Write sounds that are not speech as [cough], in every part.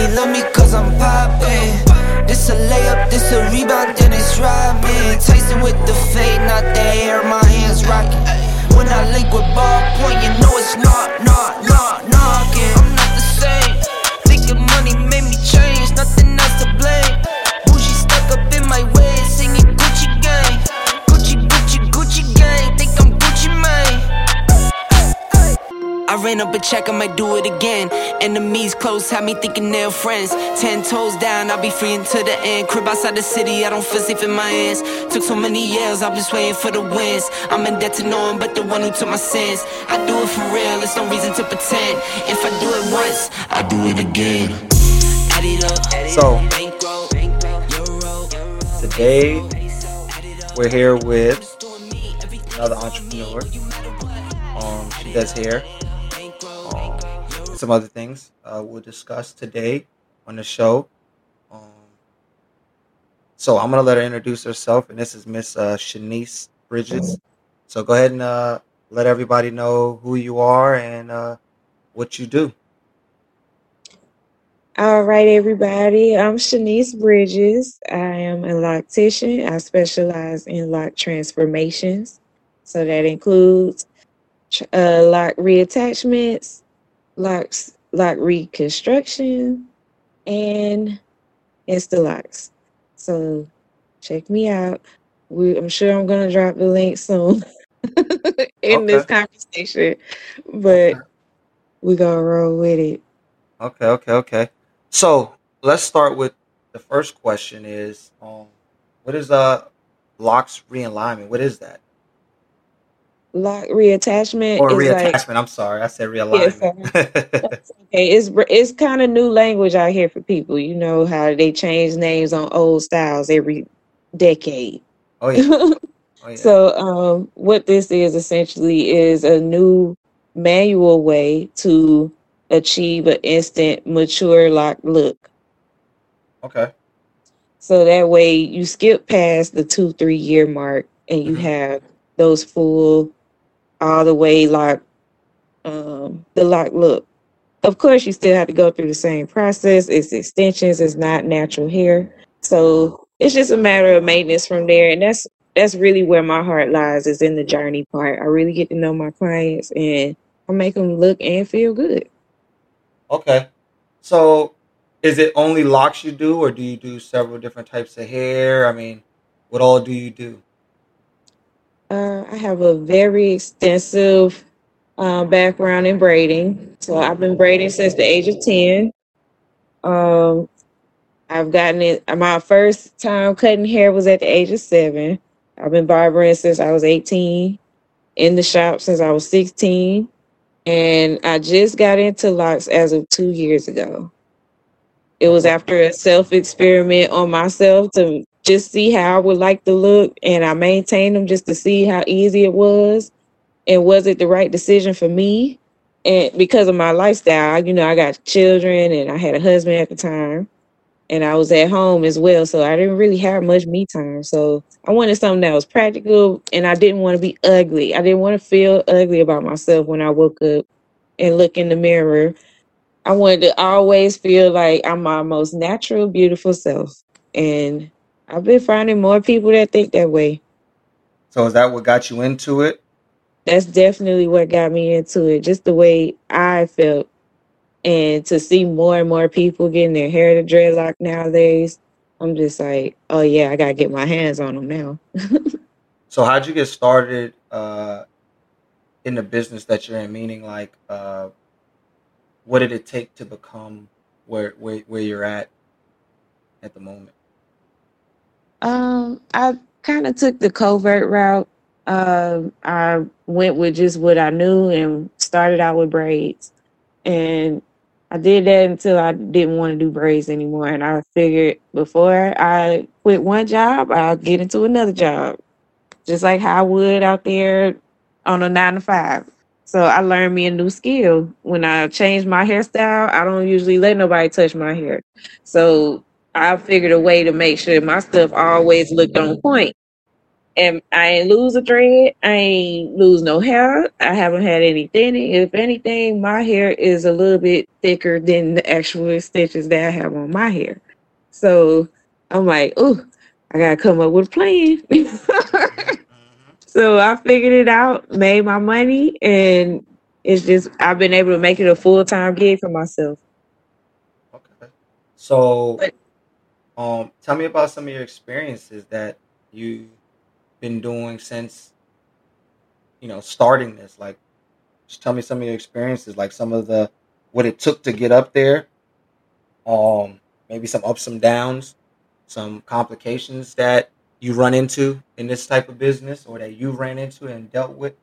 only love me cause I'm popping. This a layup, this a rebound, then it's robbing. Tyson with the fade, not the hair, my hands rocking. When I link with ballpoint, you know it's not, not, not, I ran up a check, I might do it again. Enemies close, had me thinking they're friends. Ten toes down, I'll be free until the end. Crib outside the city, I don't feel safe in my hands. Took so many years, I'm just waiting for the wins. I'm in debt to no one but the one who took my sins. I do it for real, there's no reason to pretend. If I do it once, I do it again. Add it up. So, today we're here with another entrepreneur. Um, she does hair, some other things uh, we'll discuss today on the show. Um, so I'm gonna let her introduce herself, and this is Miss uh, Shanice Bridges. So go ahead and uh, let everybody know who you are and uh, what you do. All right, everybody. I'm Shanice Bridges. I am a loctician. I specialize in lock transformations. So that includes uh, lock reattachments, locks, lock reconstruction, and insta locks. So check me out. We, I'm sure I'm going to drop the link soon [laughs] in this conversation, but we're to roll with it. Okay, okay, okay. So let's start with the first question: Is um, what is uh locks realignment? What is that? Lock reattachment Or is like reattachment? I'm sorry, I said [laughs] realignment. [laughs] That's okay. It's it's kind of new language out here for people. You know how they change names on old styles every decade. oh yeah, [laughs] oh yeah. So um, what this is essentially is a new manual way to achieve an instant mature lock look. Okay. So that way you skip past the two, three year mark and you Mhm. have those full all the way lock um the lock look. Of course you still have to go through the same process. It's extensions, it's not natural hair. So it's just a matter of maintenance from there. And that's that's really where my heart lies is in the journey part. I really get to know my clients and I make them look and feel good. Okay. So is it only locks you do, or do you do several different types of hair? I mean, what all do you do? Uh, I have a very extensive uh, background in braiding. So I've been braiding since the age of 10. Um, I've gotten it, my first time cutting hair was at the age of seven. I've been barbering since I was 18, in the shop since I was 16. And I just got into locks as of two years ago. It was after a self experiment on myself to just see how I would like to look, and I maintained them just to see how easy it was, and was it the right decision for me? And because of my lifestyle, you know, I got children and I had a husband at the time, and I was at home as well, so I didn't really have much me time. So I wanted something that was practical, and I didn't want to be ugly. I didn't want to feel ugly about myself when I woke up and look in the mirror. I wanted to always feel like I'm my most natural, beautiful self. And I've been finding more people that think that way. So is that what got you into it? That's definitely what got me into it, just the way I felt. And to see more and more people getting their hair to dreadlock nowadays, I'm just like, oh yeah, I gotta get my hands on them now. [laughs] So how'd you get started uh, in the business that you're in? Meaning, like, uh, what did it take to become where where where you're at at the moment? Um, I kind of took the covert route. Um, I went with just what I knew and started out with braids. And I did that until I didn't want to do braids anymore. And I figured before I quit one job, I'll get into another job, just like how I would out there on a nine to five. So I learned me a new skill. When I change my hairstyle, I don't usually let nobody touch my hair. So I figured a way to make sure my stuff always looked on point. and I ain't lose a thread. I ain't lose no hair. I haven't had any thinning. If anything, my hair is a little bit thicker than the actual stitches that I have on my hair. So I'm like, oh, I gotta come up with a plan. [laughs] so I figured it out, made my money, and it's just I've been able to make it a full time gig for myself. Okay. So, But um, tell me about some of your experiences that you've been doing since you know starting this. Like, just tell me some of your experiences, like some of the what it took to get up there. Um, maybe some ups and downs, some complications that you run into in this type of business, or that you ran into and dealt with.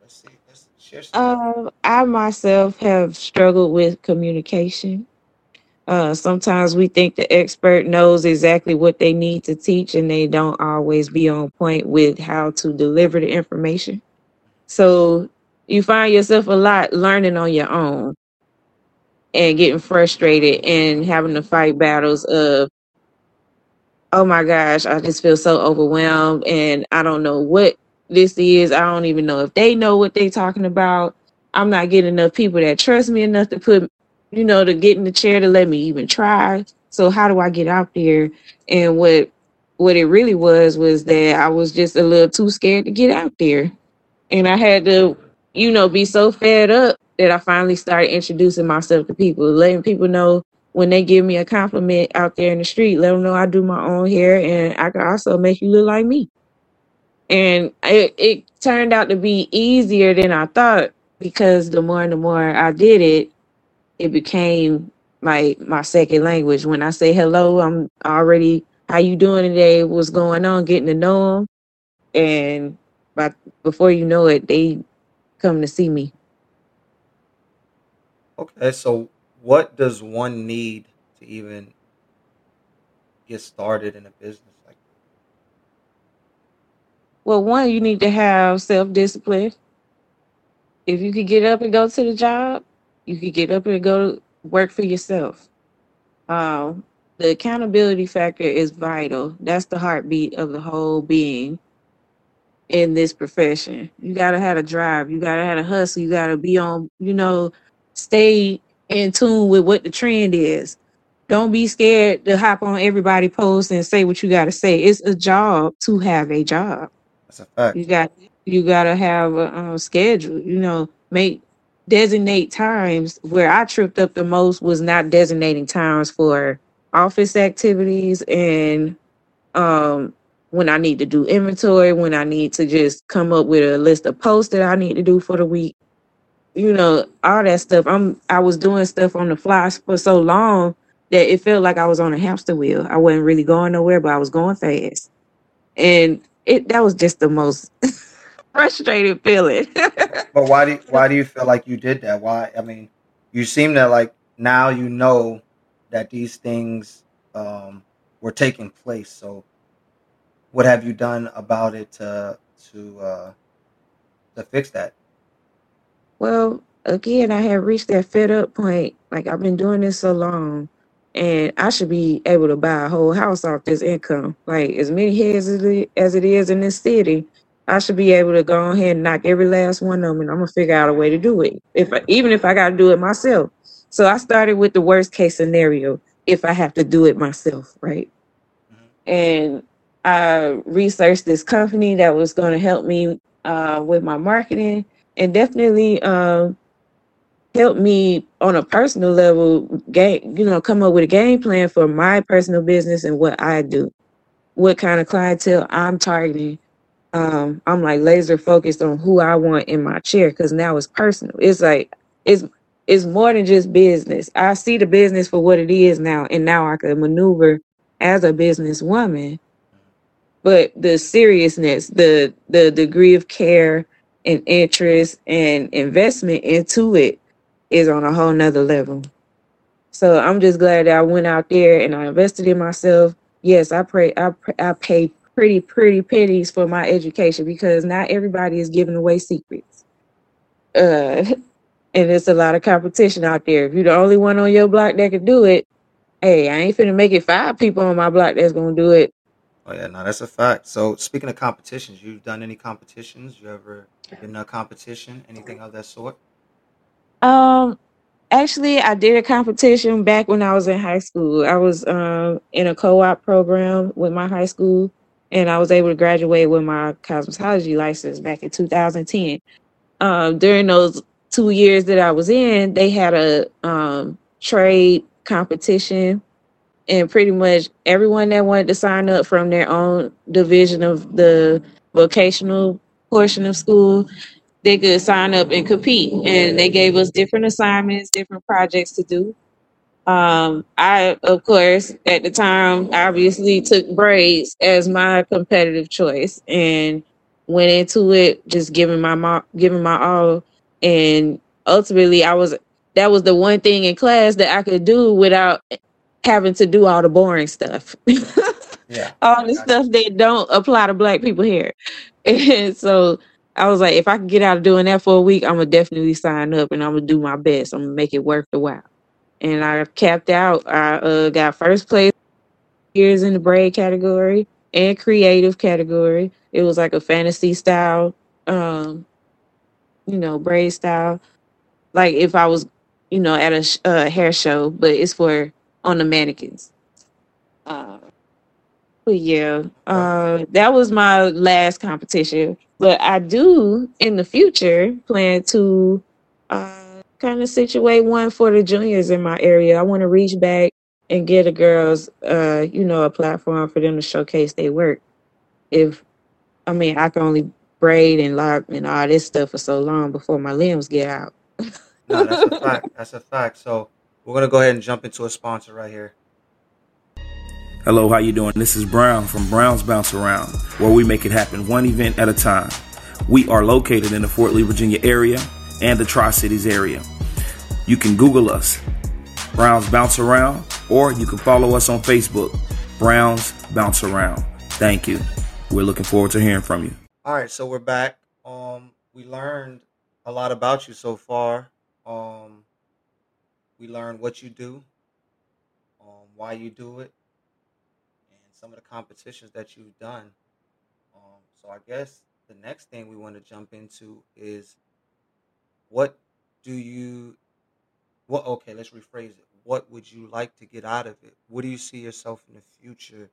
Let's see. Let's share some uh, I myself have struggled with communication. Uh, sometimes we think the expert knows exactly what they need to teach, and they don't always be on point with how to deliver the information. So you find yourself a lot learning on your own and getting frustrated and having to fight battles of, oh my gosh, I just feel so overwhelmed and I don't know what this is. I don't even know if they know what they're talking about. I'm not getting enough people that trust me enough to put, you know, to get in the chair to let me even try. So how do I get out there? And what what it really was was that I was just a little too scared to get out there. And I had to, you know, be so fed up that I finally started introducing myself to people, letting people know when they give me a compliment out there in the street, let them know I do my own hair and I can also make you look like me. And it, it turned out to be easier than I thought because the more and the more I did it, it became my my second language. When I say hello, I'm already how you doing today? What's going on? Getting to know them, and but before you know it, they come to see me. Okay, so what does one need to even get started in a business like that? Well, one, you need to have self discipline. If you could get up and go to the job, you could get up and go to work for yourself. Um, the accountability factor is vital. That's the heartbeat of the whole being in this profession. You gotta have a drive. You gotta have a hustle. You gotta be on. You know, stay in tune with what the trend is. Don't be scared to hop on everybody post and say what you gotta say. It's a job to have a job. That's a fact. You got you gotta have a um, schedule. You know, make designate times. Where I tripped up the most was not designating times for office activities and um when I need to do inventory, when I need to just come up with a list of posts that I need to do for the week. You know, all that stuff. I'm I was doing stuff on the fly for so long that it felt like I was on a hamster wheel. I wasn't really going nowhere, but I was going fast. And it that was just the most [laughs] frustrating feeling. [laughs] But why do why do you feel like you did that? Why? I mean, you seem to like now you know that these things um, were taking place. So, what have you done about it to to uh, to fix that? Well, again, I have reached that fed up point. Like I've been doing this so long, and I should be able to buy a whole house off this income. Like as many heads as it is in this city, I should be able to go ahead and knock every last one of them, and I'm gonna figure out a way to do it. If I, even if I got to do it myself. So I started with the worst case scenario. If I have to do it myself, right? and I researched this company that was going to help me uh, with my marketing and definitely um, help me on a personal level, game, you know, come up with a game plan for my personal business and what I do, what kind of clientele I'm targeting. Um, I'm like laser focused on who I want in my chair because now it's personal. It's like it's it's more than just business. I see the business for what it is now, and now I can maneuver as a businesswoman but the seriousness, the the degree of care and interest and investment into it is on a whole nother level. So I'm just glad that I went out there and I invested in myself. Yes, I pray I I pay pretty pretty pennies for my education because not everybody is giving away secrets. Uh [laughs] and there's a lot of competition out there. If you're the only one on your block that can do it, hey, I ain't finna make it five people on my block that's gonna do it Oh yeah, no, that's a fact. So speaking of competitions, you've done any competitions? You ever been in a competition? Anything of that sort? Um, actually, I did a competition back when I was in high school. I was um in a co-op program with my high school, and I was able to graduate with my cosmetology license back in 2010. Um, during those two years that I was in, they had a um trade competition and pretty much everyone that wanted to sign up from their own division of the vocational portion of school they could sign up and compete and they gave us different assignments different projects to do um, i of course at the time obviously took braids as my competitive choice and went into it just giving my mo- giving my all and ultimately i was that was the one thing in class that i could do without having to do all the boring stuff. [laughs] Yeah. all the stuff that don't apply to black people here. [laughs] And so I was like, if I can get out of doing that for a week, I'm gonna definitely sign up and I'm gonna do my best. I'm gonna make it worth the while. And I capped out. I uh, got first place years in the braid category and creative category. It was like a fantasy style, um, you know, braid style. Like if I was, you know, at a sh- uh, hair show, but it's for on the mannequins. Uh, but yeah, uh, that was my last competition. But I do in the future plan to uh, kind of situate one for the juniors in my area. I want to reach back and get the girls, uh, you know, a platform for them to showcase their work. If I mean, I can only braid and lock and all this stuff for so long before my limbs get out. No, that's a fact. [laughs] That's a fact. So we're gonna go ahead and jump into a sponsor right here. Hello, how you doing? This is Brown from Brown's Bounce Around, where we make it happen one event at a time. We are located in the Fort Lee, Virginia area and the Tri-Cities area. You can Google us, Brown's Bounce Around, or you can follow us on Facebook, Brown's Bounce Around. Thank you. We're looking forward to hearing from you. All right, so we're back. Um, we learned a lot about you so far. Um, we learned what you do, um, why you do it, and some of the competitions that you've done. Um, so I guess the next thing we want to jump into is what do you what okay, let's rephrase it. What would you like to get out of it? What do you see yourself in the future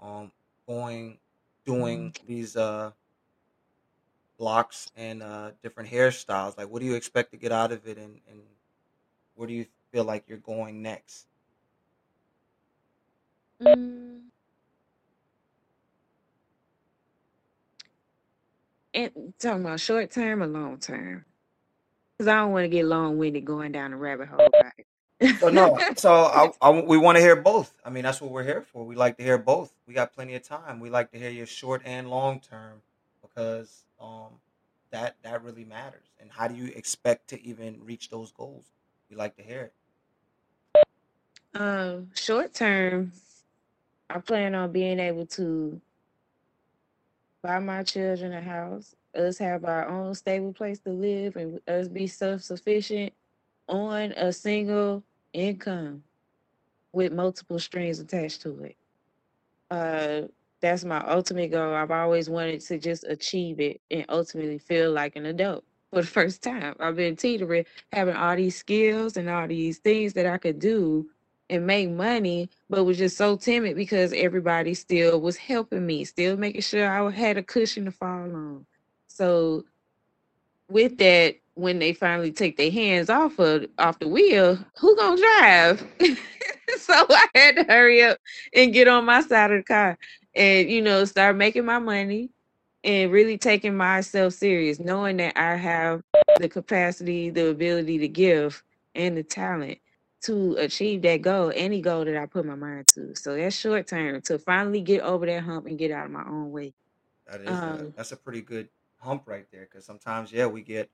um going doing these uh locks and uh different hairstyles? Like what do you expect to get out of it and, and where do you feel like you're going next? Mm, and talking about short term or long term? Because I don't want to get long winded going down the rabbit hole. Right? So no, so I, I we want to hear both. I mean, that's what we're here for. We like to hear both. We got plenty of time. We like to hear your short and long term because um that that really matters. And how do you expect to even reach those goals? We like to hear it. um, short term, I plan on being able to buy my children a house, us have our own stable place to live, and us be self sufficient on a single income with multiple strings attached to it. Uh, that's my ultimate goal. I've always wanted to just achieve it and ultimately feel like an adult for the [laughs] first time. I've been teetering, having all these skills and all these things that I could do and make money, but was just so timid because everybody still was helping me, still making sure I had a cushion to fall on. So with that, when they finally take their hands off of off the wheel, who gonna drive? [laughs] so I had to hurry up and get on my side of the car and you know start making my money and really taking myself serious, knowing that I have the capacity, the ability to give, and the talent to achieve that goal, any goal that I put my mind to. So that's short term to finally get over that hump and get out of my own way. That is a, Um, that's a pretty good hump right there because sometimes yeah we get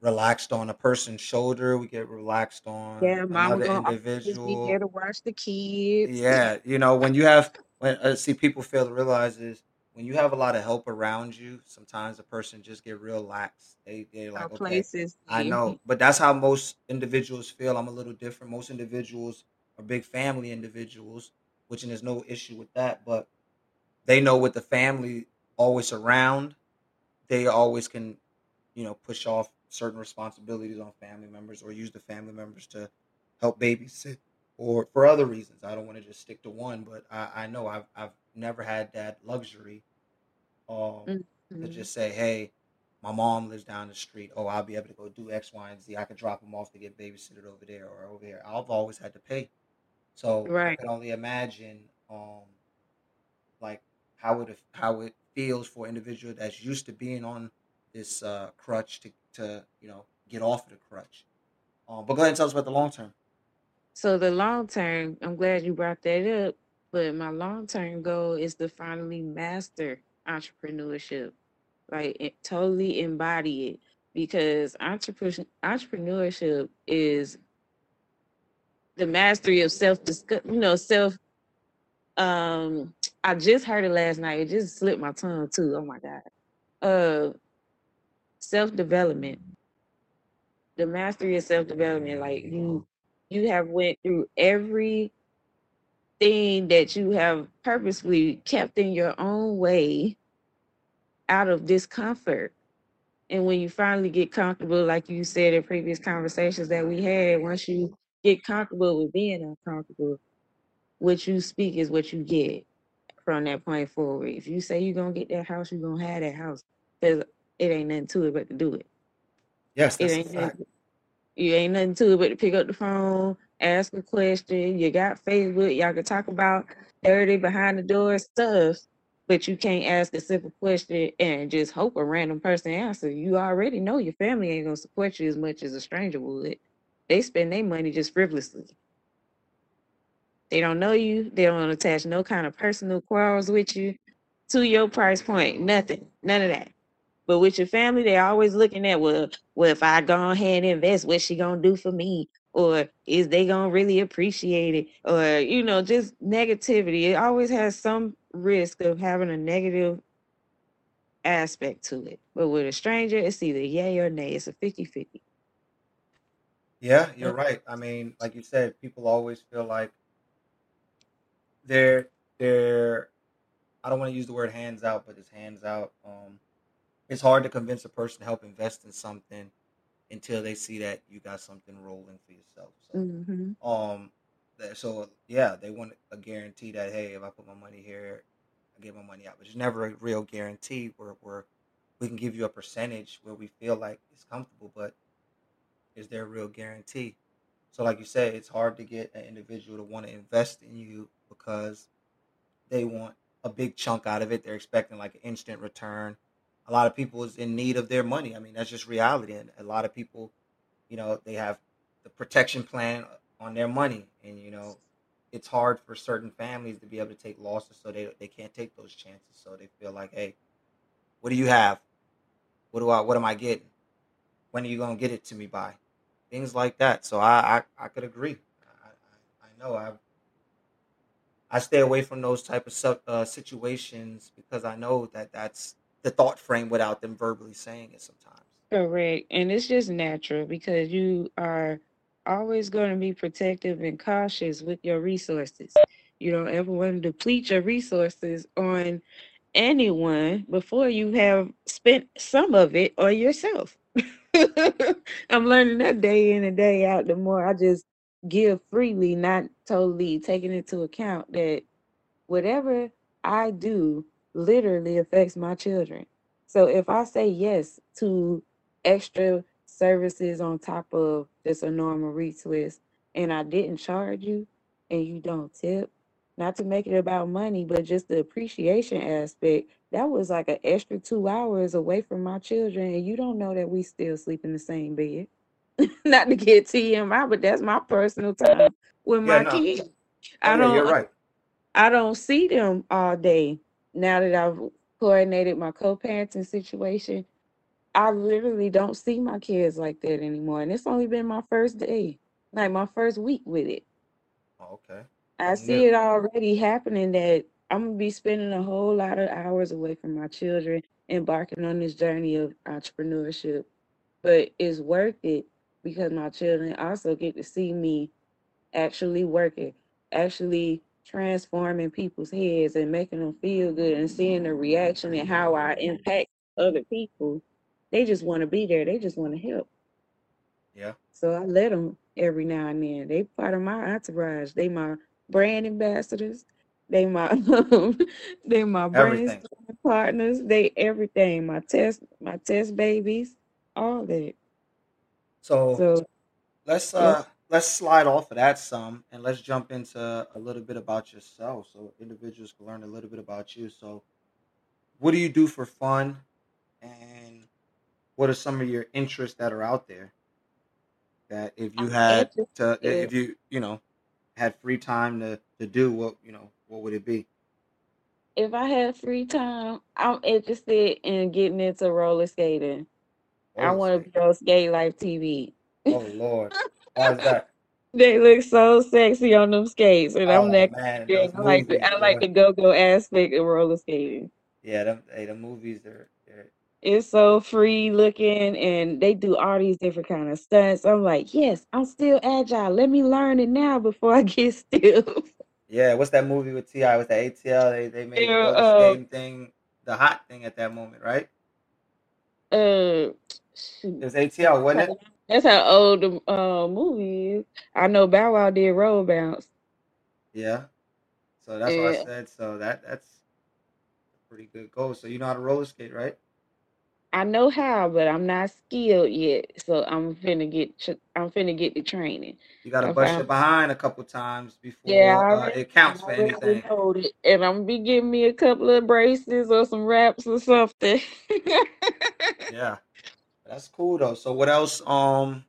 relaxed on a person's shoulder, we get relaxed on yeah, another always be individual. there to watch the kids. [laughs] Yeah, you know, when you have when uh, see people fail to realize is when you have a lot of help around you, sometimes a person just get real lax. They they're Our like, okay, places. I know, but that's how most individuals feel. I'm a little different. Most individuals are big family individuals, which and there's no issue with that. But they know with the family always around, they always can, you know, push off certain responsibilities on family members or use the family members to help babysit or for other reasons. I don't want to just stick to one, but I, I know I've I've never had that luxury um to Mhm. just say, hey, my mom lives down the street. Oh, I'll be able to go do X, Y, and Z. I could drop them off to get babysitted over there or over here. I've always had to pay. So I Right. could only imagine um like how it how it feels for an individual that's used to being on this uh crutch to to you know get off of the crutch. Um, but go ahead and tell us about the long term. So the long term, I'm glad you brought that up, but my long term goal is to finally master entrepreneurship, like totally embody it, because entrepreneur entrepreneurship is the mastery of self you know, self. Um, I just heard it last night. It just slipped my tongue too. Oh my god. Uh, self development, the mastery of self development. Like you, you have went through every thing that you have purposely kept in your own way out of discomfort. And when you finally get comfortable, like you said in previous conversations that we had, once you get comfortable with being uncomfortable, what you speak is what you get from that point forward. If you say you're gonna get that house, you're gonna have that house. Because it ain't nothing to it but to do it. Yes, It ain't nothing, you ain't nothing to it but to pick up the phone, ask a question. You got Facebook, y'all can talk about dirty behind the door stuff, but you can't ask a simple question and just hope a random person answer. You already know your family ain't gonna support you as much as a stranger would. They spend their money just frivolously. They don't know you, they don't attach no kind of personal quarrels with you to your price point. Nothing. None of that. But with your family, they're always looking at, well, well, if I go ahead and invest, what's she gonna do for me? Or is they gonna really appreciate it? Or, you know, just negativity. It always has some risk of having a negative aspect to it. But with a stranger, it's either yay or nay. It's a 50-50. Yeah, you're right. I mean, like you said, people always feel like they're they're I don't want to use the word hands out, but it's hands out. Um, it's hard to convince a person to help invest in something until they see that you got something rolling for yourself. So, Mm-hmm. um, so yeah, they want a guarantee that hey, if I put my money here, I get my money out. But it's never a real guarantee where where we can give you a percentage where we feel like it's comfortable, but is there a real guarantee? So, like you said, it's hard to get an individual to want to invest in you because they want a big chunk out of it. They're expecting like an instant return. A lot of people is in need of their money. I mean, that's just reality. And a lot of people, you know, they have the protection plan on their money, and you know, it's hard for certain families to be able to take losses, so they they can't take those chances. So they feel like, hey, what do you have? What do I? What am I getting? When are you gonna get it to me by? Things like that. So I I, I could agree. I, I I know I I stay away from those type of uh, situations because I know that that's the thought frame without them verbally saying it sometimes. Correct. And it's just natural because you are always going to be protective and cautious with your resources. You don't ever want to deplete your resources on anyone before you have spent some of it on yourself. [laughs] I'm learning that day in and day out. The more I just give freely, not totally taking into account that whatever I do literally affects my children. So if I say yes to extra services on top of just a normal retwist and I didn't charge you and you don't tip, not to make it about money, but just the appreciation aspect, that was like an extra two hours away from my children. And you don't know that we still sleep in the same bed. [laughs] not to get TMI, but that's my personal time with Yeah, my no. kids. I yeah, you're don't right. I don't see them all day now that I've coordinated my co-parenting situation. I literally don't see my kids like that anymore. And it's only been my first day, like my first week with it. Oh, okay. I see new. it already happening that I'm gonna be spending a whole lot of hours away from my children, embarking on this journey of entrepreneurship. But it's worth it because my children also get to see me actually working, actually transforming people's heads and making them feel good and seeing the reaction and how I impact other people, they just want to be there. They just want to help. Yeah. So I let them every now and then. They part of my entourage. They my brand ambassadors. They my [laughs] they my brainstorming partners. They everything. My test my test babies. All that. So So let's uh let's slide off of that some and let's jump into a little bit about yourself so individuals can learn a little bit about you. So what do you do for fun and what are some of your interests that are out there that if you I'm had to if you you know had free time to to do what you know what would it be? If I had free time, I'm interested in getting into roller skating. I want to be on Skate Life TV. Oh Lord. Is that? [laughs] They look so sexy on them skates, and I'm Oh that man, girl. those I like the movies, I like boy. the go go aspect of roller skating. Yeah, them hey, the movies are they're It's so free looking, and they do all these different kind of stunts. I'm like, yes, I'm still agile. Let me learn it now before I get [laughs] still. Yeah, what's that movie with Ti? With the ATL, they they made the roller uh, skating thing the hot thing at that moment, right? Uh, shoot. was ATL, wasn't it? That's how old the uh, movie is. I know Bow Wow did Roll Bounce. Yeah. So that's what I said. So that that's a pretty good goal. So you know how to roller skate, right? I know how, but I'm not skilled yet. So I'm finna get tr- I'm finna get the training. You got to If bust your behind a couple times yeah, before uh, already it counts for anything. it, and I'm gonna be giving me a couple of braces or some wraps or something. Yeah, [laughs] that's cool though. So what else um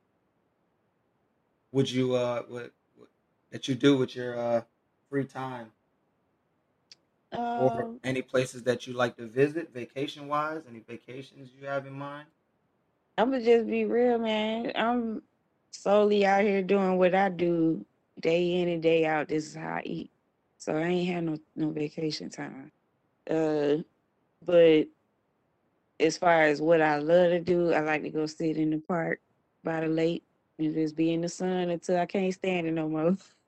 would you uh would that you do with your uh free time or Um, any places that you like to visit vacation wise? Any vacations you have in mind? I'm gonna just be real, man. I'm solely out here doing what I do day in and day out. This is how I eat. So I ain't had no no vacation time. Uh, but as far as what I love to do, I like to go sit in the park by the lake and just be in the sun until I can't stand it no more. [laughs]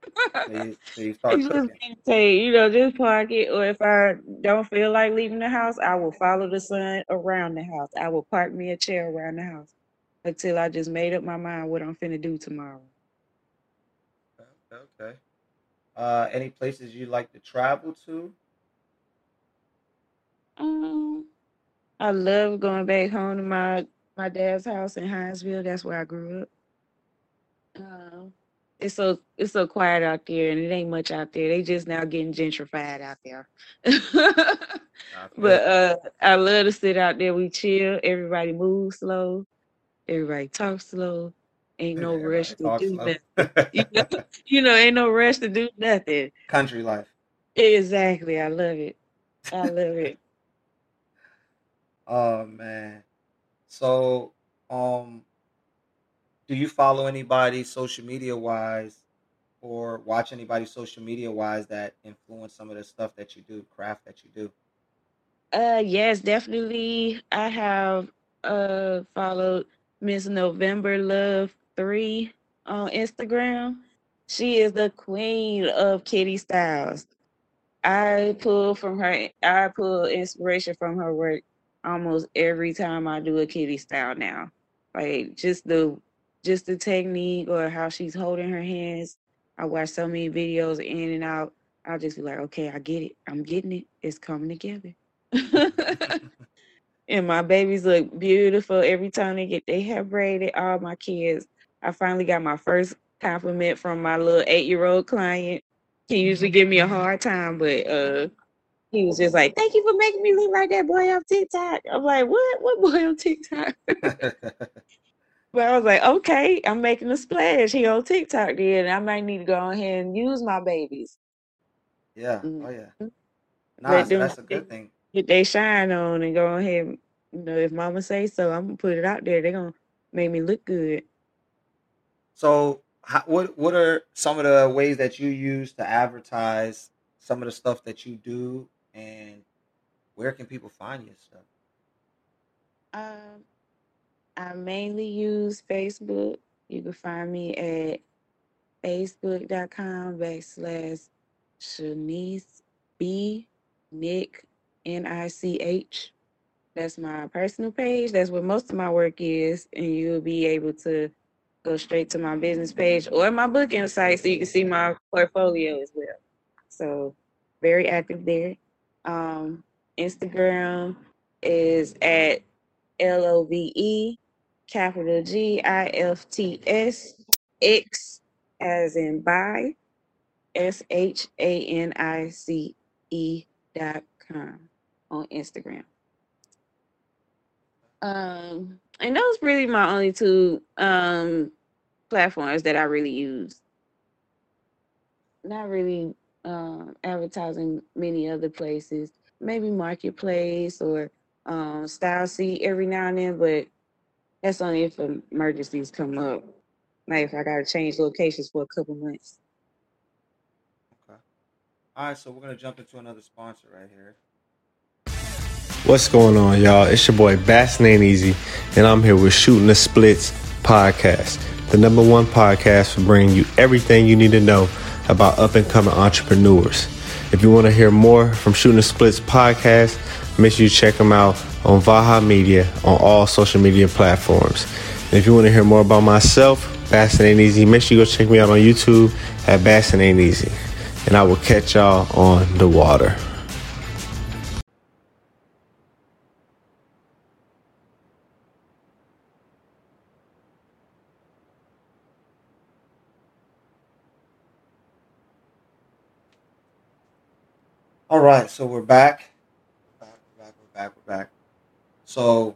You you just cooking. you know, just park it. Or if I don't feel like leaving the house, I will follow the sun around the house. I will park me a chair around the house until I just made up my mind what I'm finna do tomorrow. Okay, okay. Uh, any places you like to travel to? Um, I love going back home to my my dad's house in Hinesville. That's where I grew up. Um, it's so it's so quiet out there, and it ain't much out there. They just now getting gentrified out there. [laughs] But uh, I love to sit out there. We chill. Everybody moves slow. Everybody talks slow. Ain't no rush to do slow. nothing. You know, [laughs] [laughs] you know, ain't no rush to do nothing. Country life. Exactly. I love it. I love it. Oh man. So, um, do you follow anybody social media wise or watch anybody social media wise that influence some of the stuff that you do, craft that you do? Uh, yes, definitely. I have uh followed Miss November Love three on Instagram. She is the queen of kiddie styles. I pull from her. I pull inspiration from her work almost every time I do a kiddie style now. Like just the just the technique or how she's holding her hands. I watch so many videos in and out. I'll just be like, okay, I get it. I'm getting it. It's coming together. [laughs] and my babies look beautiful every time they get their hair braided. All my kids. I finally got my first compliment from my little eight year old client. He usually give me a hard time, but uh he was just like, Thank you for making me look like that boy on TikTok. I'm like, What? What boy on TikTok? [laughs] [laughs] but I was like, Okay, I'm making a splash. He on TikTok then. I might need to go ahead and use my babies. yeah. Mm, Oh yeah. Let so them that's a good thing. get they shine on and go ahead. You know, if mama say so, I'm gonna put it out there. They're gonna make me look good. So, how, what what are some of the ways that you use to advertise some of the stuff that you do, and where can people find your stuff? Um, I mainly use Facebook. You can find me at facebook.com backslash Shanice B. Nick N I C H. That's my personal page. That's where most of my work is, and you'll be able to go straight to my business page or my booking site so you can see my portfolio as well. So very active there. Um, Instagram is at L O V E capital G I F T S X as in by S H A N I C E dot com on Instagram. Um, and those really my only two um platforms that I really use. Not really um advertising many other places. Maybe marketplace or um StyleSeat every now and then, but that's only if emergencies come up. Like if I gotta change locations for a couple months. Okay. All right, so we're gonna jump into another sponsor right here. What's going on, y'all? It's your boy Bassin Ain't Easy, and I'm here with Shooting the Splits podcast, the number one podcast for bringing you everything you need to know about up and coming entrepreneurs. If you want to hear more from Shooting the Splits podcast, make sure you check them out on Vaha Media on all social media platforms. And if you want to hear more about myself, Bassin Ain't Easy, make sure you go check me out on YouTube at Bassin Ain't Easy. And I will catch y'all on the water. All right, so we're back. We're back, we're back, we're back, we're back. So,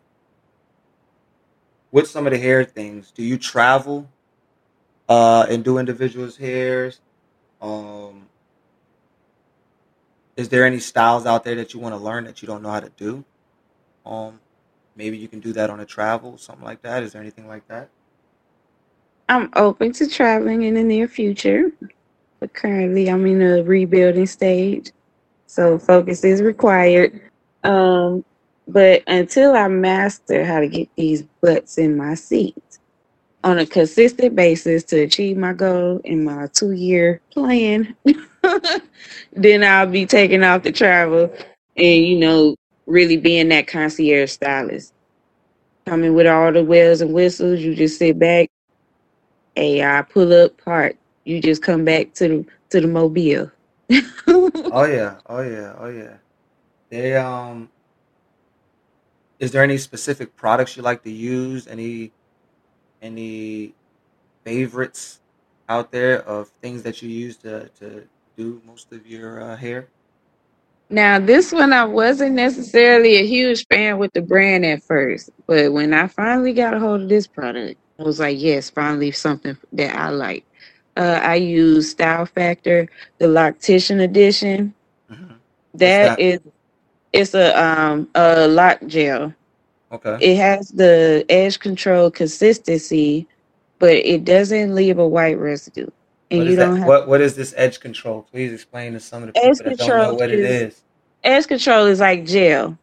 with some of the hair things, do you travel uh, and do individuals' hairs? Um, is there any styles out there that you want to learn that you don't know how to do? Um, maybe you can do that on a travel, something like that. Is there anything like that? I'm open to traveling in the near future, but currently I'm in a rebuilding stage. So focus is required. Um, but until I master how to get these butts in my seat on a consistent basis to achieve my goal in my two year plan, [laughs] then I'll be taking off the travel and, you know, really being that concierge stylist. Coming with all the wells and whistles, you just sit back. Hey, I pull up, park. You just come back to the to the mobile. [laughs] Oh yeah, oh yeah, oh yeah. They um, is there any specific products you like to use? Any any favorites out there of things that you use to to do most of your uh, hair? Now, this one I wasn't necessarily a huge fan with the brand at first, but when I finally got a hold of this product, I was like, yes, finally something that I like. Uh, I use Style Factor, the Loctician Edition. Mhm. That that? is, it's a um a lock gel. Okay. It has the edge control consistency, but it doesn't leave a white residue, and What you don't that? have What what is this edge control? Please explain to some of the edge people that don't know what it is is. edge control is like gel.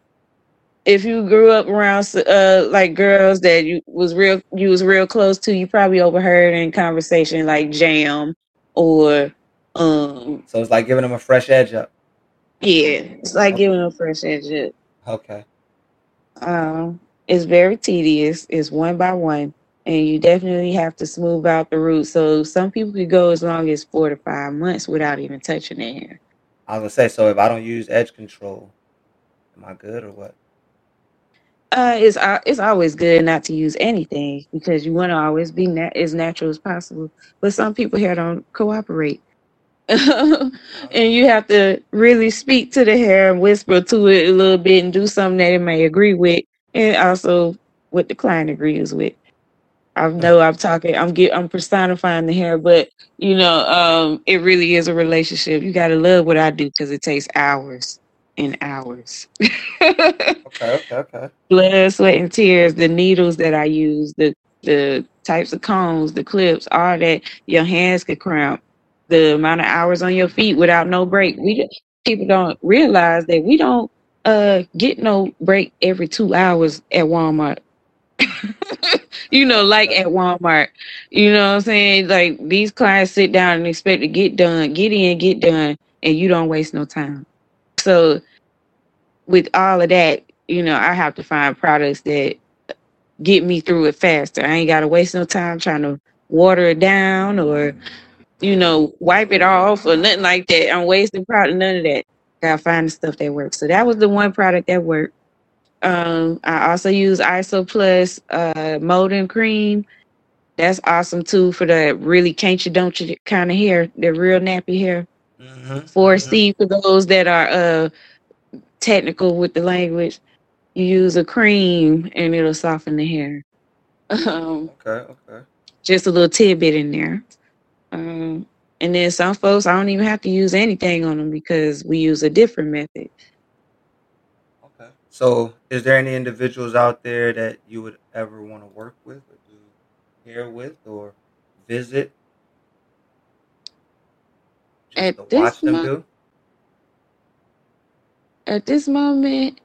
if you grew up around uh like girls that you was real you was real close to, you probably overheard in conversation like jam or um So it's like giving them a fresh edge up. Yeah, it's like Okay. giving a fresh edge up. Okay. Um it's very tedious, it's one by one, and you definitely have to smooth out the roots. So some people could go as long as four to five months without even touching their hair. I was gonna say, so if I don't use edge control, am I good or what? Uh, it's it's always good not to use anything because you want to always be nat- as natural as possible. But some people here don't cooperate, [laughs] and you have to really speak to the hair and whisper to it a little bit and do something that it may agree with, and also what the client agrees with. I know I'm talking, I'm get, I'm personifying the hair, but you know, um, it really is a relationship. You gotta love what I do because it takes hours and hours. Okay, okay, okay. [laughs] blood, sweat, and tears, the needles that I use, the the types of combs, the clips, all that. Your hands could cramp. The amount of hours on your feet without no break. We people don't realize that we don't uh get no break every two hours at Walmart. [laughs] you know, like at Walmart. You know what I'm saying? Like these clients sit down and expect to get done, get in, get done, and you don't waste no time. So with all of that, you know, I have to find products that get me through it faster. I ain't gotta waste no time trying to water it down or you know, wipe it off or nothing like that. I'm wasting product, none of that. Gotta find the stuff that works. So that was the one product that worked. Um, I also use Isoplus uh, molding cream. That's awesome too for the really can't you don't you kind of hair, the real nappy hair. Mm-hmm. 4C for those that are uh technical with the language. You use a cream and it'll soften the hair. [laughs] Um, Okay, okay. just a little tidbit in there. Um, and then some folks, I don't even have to use anything on them because we use a different method. Okay. So, is there any individuals out there that you would ever want to work with, or do hair with, or visit? At this watch them mo- At this moment,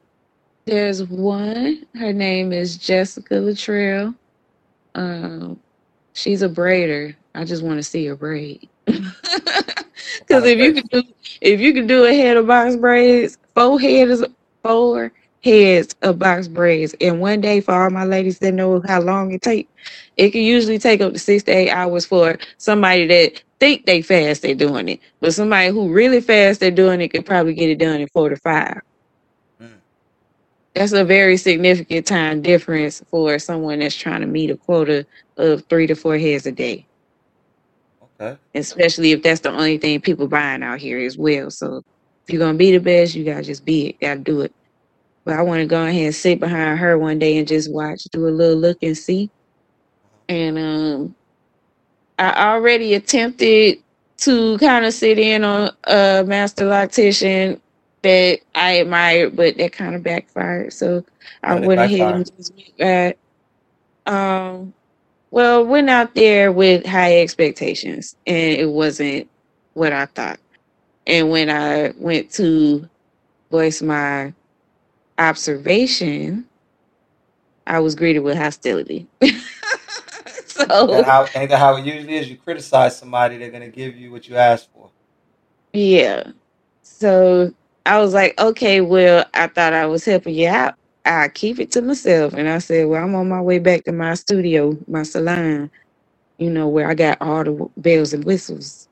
there's one. Her name is Jessica Latrell. Um, she's a braider. I just want to see her braid. [laughs] Because if you can do if you can do a head of box braids, four heads four heads of box braids in one day for all my ladies that know how long it take, it can usually take up to six to eight hours for somebody that think they fast they're doing it. But somebody who really fast they're doing it could probably get it done in four to five. Mm. That's a very significant time difference for someone that's trying to meet a quota of three to four heads a day Okay. especially if that's the only thing people buying out here as well. So if you're gonna be the best, you gotta just be it. Gotta do it. But I want to go ahead and sit behind her one day and just watch, do a little look and see. And um, I already attempted to kind of sit in on a master loctician that I admired, but that kind of backfired. So I went ahead and just went back. Um, well, went out there with high expectations, and it wasn't what I thought. And when I went to voice my observation, I was greeted with hostility. [laughs] So how ain't that how it usually is? You criticize somebody, they're gonna give you what you asked for. yeah, so I was like, okay, well, I thought I was helping you out. I keep it to myself, and I said, well, I'm on my way back to my studio, my salon. You know where I got all the bells and whistles.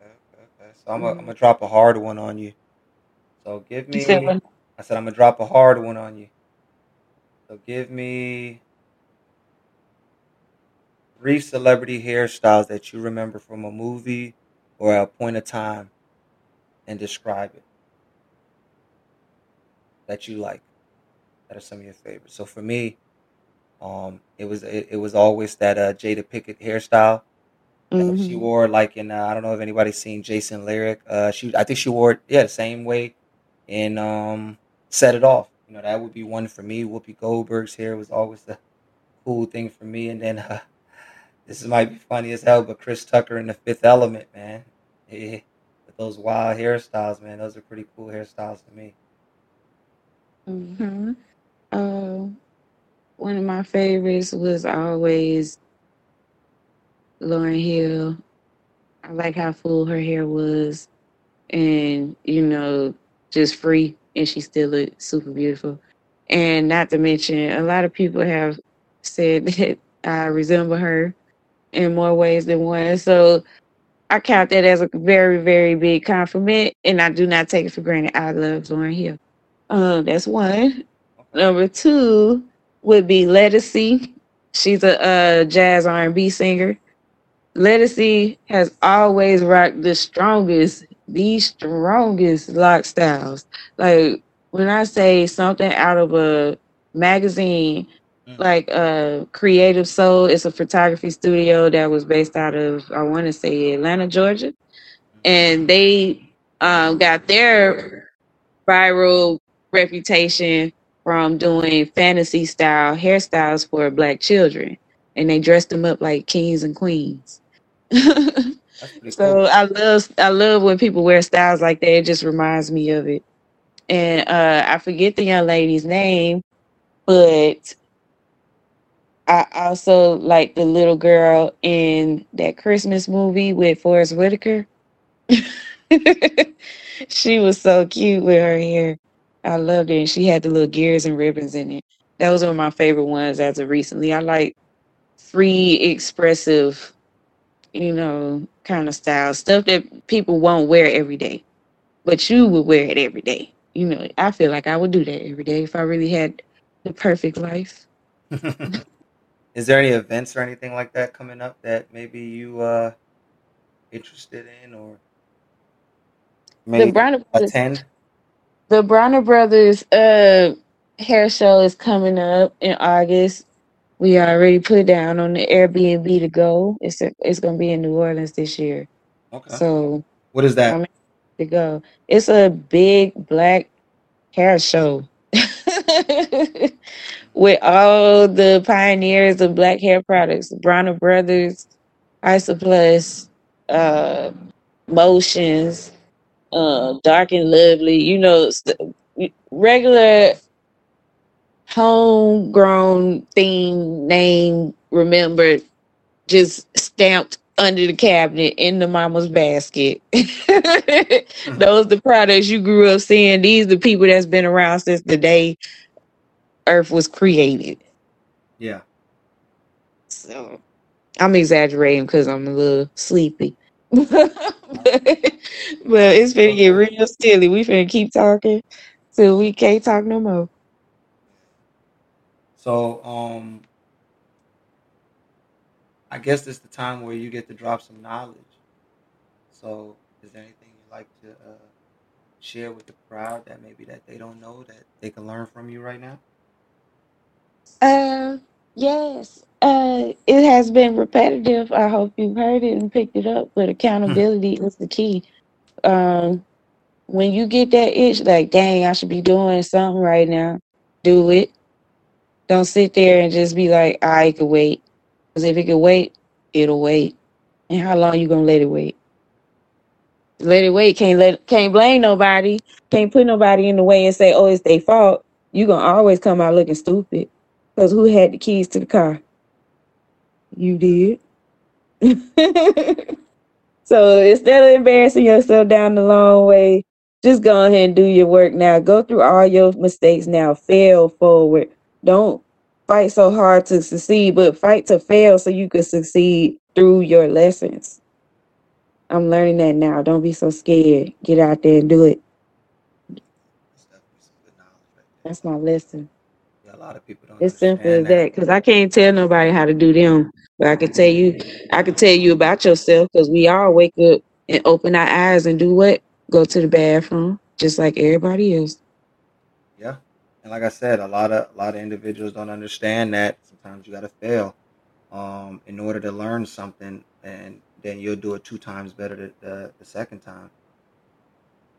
Okay, okay, okay. So I'm gonna I'm gonna drop a hard one on you. So give You said me. what? I said I'm gonna drop a hard one on you. So give me three celebrity hairstyles that you remember from a movie or a point of time, and describe it that you like. That are some of your favorites. So for me, um, it was it, it was always that uh, Jada Pinkett hairstyle. that she wore like in uh, I don't know if anybody's seen Jason Lyric. Uh, she I think she wore it yeah the same way in um Set It Off. You know that would be one for me. Whoopi Goldberg's hair was always the cool thing for me. And then [laughs] uh, this might be funny as hell, but Chris Tucker in The Fifth Element, man, yeah, with those wild hairstyles, man, those are pretty cool hairstyles to me. Mhm. Um, one of my favorites was always Lauryn Hill. I like how full her hair was, and you know, just free, and she still looked super beautiful. And not to mention, a lot of people have said [laughs] that I resemble her in more ways than one. So I count that as a very, very big compliment, and I do not take it for granted. I love Lauryn Hill. Um, that's one. Number two would be Ledisi. She's a, uh jazz R and B singer. Ledisi has always rocked the strongest, the strongest lock styles. Like when I say something out of a magazine, Mm. like uh Creative Soul, it's a photography studio that was based out of I want to say Atlanta, Georgia, and they um, got their viral reputation from doing fantasy style hairstyles for black children, and they dressed them up like kings and queens. [laughs] So. I love I love when people wear styles like that. It just reminds me of it. And uh, I forget the young lady's name, but I also like the little girl in that Christmas movie with Forest Whitaker. [laughs] she was so cute with her hair. I loved it. And she had the little gears and ribbons in it. That was one of my favorite ones as of recently. I like free, expressive, you know, kind of style stuff that people won't wear every day, but you would wear it every day. You know, I feel like I would do that every day if I really had the perfect life. [laughs] Is there any events or anything like that coming up that maybe you uh interested in or The may Bronner Brothers, attend? The Bronner Brothers uh hair show is coming up in August. We already put down on the Airbnb to go. It's a, it's gonna be in New Orleans this year. Okay. So What is that? I'm excited to go. It's a big black hair show [laughs] with all the pioneers of black hair products, Bronner Brothers, Isoplus, uh, Motions, uh, Dark and Lovely. You know, regular homegrown theme name remembered, just stamped under the cabinet in the mama's basket. [laughs] Those the products you grew up seeing. These the people that's been around since the day Earth was created. Yeah. So I'm exaggerating because I'm a little sleepy. [laughs] but it's finna get real silly. We finna keep talking till we can't talk no more. So um I guess it's the time where you get to drop some knowledge. So is there anything you'd like to uh share with the crowd that maybe that they don't know that they can learn from you right now? Uh, yes. Uh, it has been repetitive. I hope you've heard it and picked it up. But accountability is the key. Um, when you get that itch, like, dang, I should be doing something right now. Do it. Don't sit there and just be like, I could wait. Because if it could wait, it'll wait. And how long you gonna let it wait? Let it wait. Can't let can't blame nobody. Can't put nobody in the way and say, oh, it's their fault. You gonna always come out looking stupid. Because who had the keys to the car? You did. [laughs] so instead of embarrassing yourself down the long way, just go ahead and do your work now. Go through all your mistakes now. Fail forward. Don't fight so hard to succeed, but fight to fail so you can succeed through your lessons. I'm learning that now. Don't be so scared. Get out there and do it. That's definitely some good knowledge right there. That's my lesson. A lot of people don't It's simple as that because I can't tell nobody how to do them, but I can tell you, I can tell you about yourself because we all wake up and open our eyes and do what? Go to the bathroom, just like everybody else. Yeah. And like I said, a lot of a lot of individuals don't understand that sometimes you gotta fail um in order to learn something and then you'll do it two times better the, the, the second time.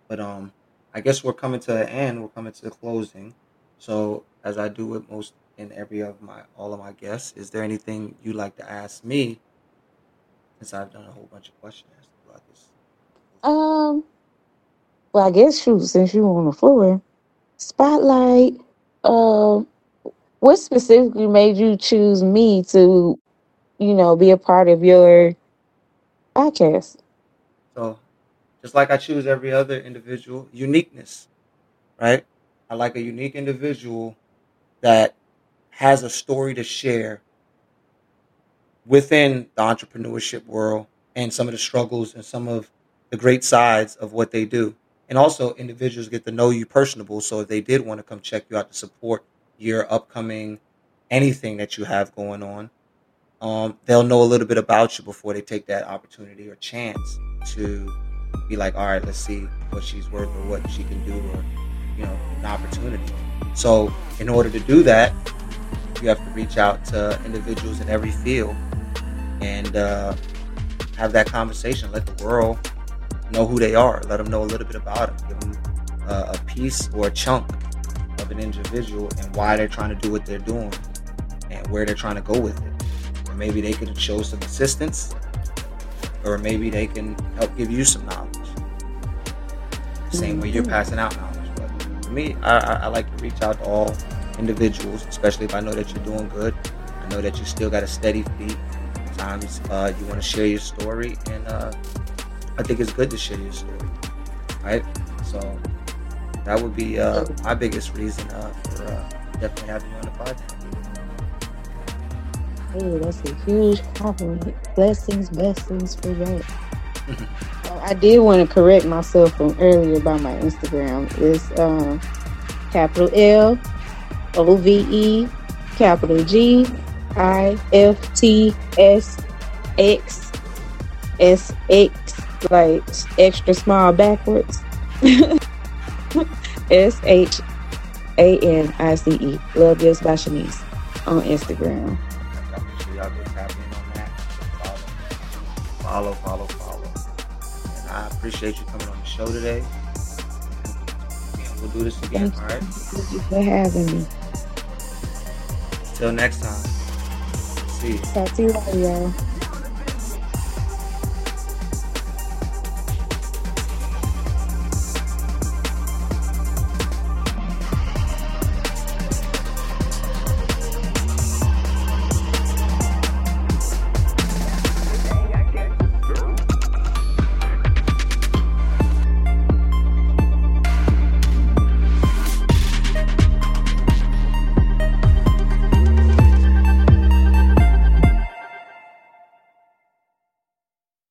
But um I guess we're coming to an end, we're coming to the closing. So as I do with most and every of my all of my guests, is there anything you'd like to ask me since I've done a whole bunch of questions throughout this? Um, well, I guess shoot, since you on the floor, spotlight. Um, what specifically made you choose me to, you know, be a part of your podcast? So just like I choose every other individual, uniqueness, right? I like a unique individual that has a story to share within the entrepreneurship world and some of the struggles and some of the great sides of what they do. And also individuals get to know you personable. So if they did want to come check you out to support your upcoming anything that you have going on, um, they'll know a little bit about you before they take that opportunity or chance to be like, all right, let's see what she's worth or what she can do or, you know, an opportunity. So in order to do that, you have to reach out to individuals in every field and uh, have that conversation. Let the world know who they are. Let them know a little bit about them. Give them uh, a piece or a chunk of an individual and why they're trying to do what they're doing and where they're trying to go with it. And maybe they could show some assistance, or maybe they can help give you some knowledge. Same way you're passing out knowledge. Me, I, I, I like to reach out to all individuals, especially if I know that you're doing good. I know that you still got a steady feet. Sometimes uh, you want to share your story, and uh, I think it's good to share your story, right? So that would be uh, my biggest reason uh, for uh, definitely having you on the podcast. Oh, that's a huge compliment. Blessings, blessings for that. [laughs] I did want to correct myself from earlier about my Instagram. It's um, capital L O V E capital G I F T S X S X like extra small backwards. [laughs] S H A N I C E. Love Yes by Shanice on Instagram. Follow, follow, follow, appreciate you coming on the show today. And we'll do this again, Thank all right? Thank you for having me. Till next time. See you. Talk to you later.